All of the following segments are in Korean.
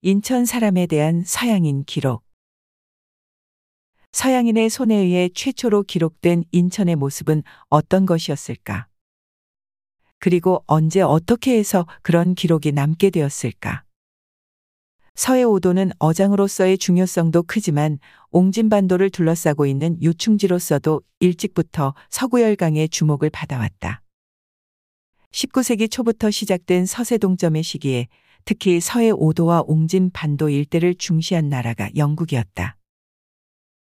인천 사람에 대한 서양인 기록. 서양인의 손에 의해 최초로 기록된 인천의 모습은 어떤 것이었을까? 그리고 언제 어떻게 해서 그런 기록이 남게 되었을까? 서해 오도는 어장으로서의 중요성도 크지만 옹진반도를 둘러싸고 있는 요충지로서도 일찍부터 서구열강의 주목을 받아왔다. 19세기 초부터 시작된 서세동점의 시기에 특히 서해 오도와 옹진 반도 일대를 중시한 나라가 영국이었다.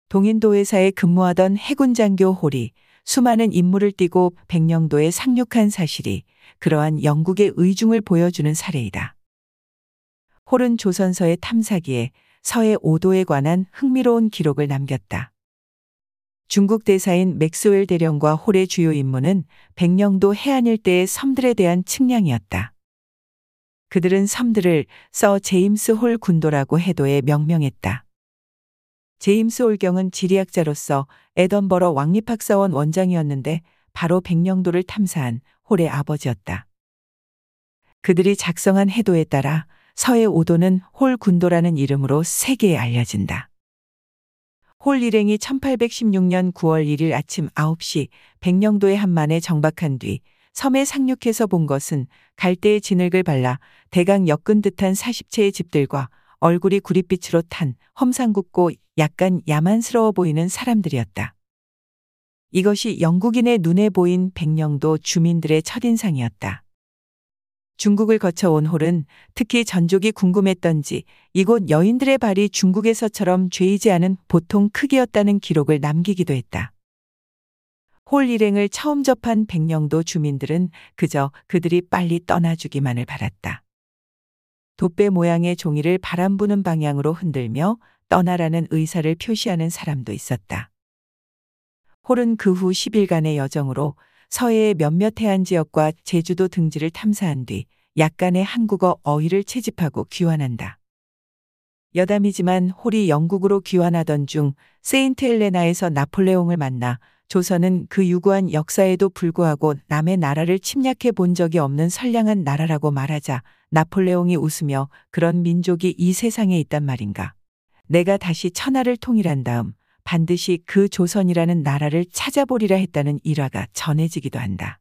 동인도 회사에 근무하던 해군 장교 홀이 수많은 임무를 띠고 백령도에 상륙한 사실이 그러한 영국의 의중을 보여주는 사례이다. 홀은 조선서의 탐사기에 서해 오도에 관한 흥미로운 기록을 남겼다. 중국 대사인 맥스웰 대령과 홀의 주요 임무는 백령도 해안 일대의 섬들에 대한 측량이었다. 그들은 섬들을 서 제임스 홀 군도라고 해도에 명명했다. 제임스 홀경은 지리학자로서 에던버러 왕립학사원 원장이었는데 바로 백령도를 탐사한 홀의 아버지였다. 그들이 작성한 해도에 따라 서해 오도는 홀 군도라는 이름으로 세계에 알려진다. 홀 일행이 1816년 9월 1일 아침 9시 백령도의 한만에 정박한 뒤 섬에 상륙해서 본 것은 갈대의 진흙을 발라 대강 엮은 듯한 40채의 집들과 얼굴이 구릿빛으로 탄 험상궂고 약간 야만스러워 보이는 사람들이었다. 이것이 영국인의 눈에 보인 백령도 주민들의 첫인상이었다. 중국을 거쳐 온 홀은 특히 전족이 궁금했던지 이곳 여인들의 발이 중국에서처럼 죄이지 않은 보통 크기였다는 기록을 남기기도 했다. 홀 일행을 처음 접한 백령도 주민들은 그저 그들이 빨리 떠나주기만을 바랐다. 돛배 모양의 종이를 바람 부는 방향으로 흔들며 떠나라는 의사를 표시하는 사람도 있었다. 홀은 그 후 10일간의 여정으로 서해의 몇몇 해안 지역과 제주도 등지를 탐사한 뒤 약간의 한국어 어휘를 채집하고 귀환한다. 여담이지만 홀이 영국으로 귀환하던 중 세인트 헬레나에서 나폴레옹을 만나 조선은 그 유구한 역사에도 불구하고 남의 나라를 침략해 본 적이 없는 선량한 나라라고 말하자 나폴레옹이 웃으며 그런 민족이 이 세상에 있단 말인가. 내가 다시 천하를 통일한 다음 반드시 그 조선이라는 나라를 찾아보리라 했다는 일화가 전해지기도 한다.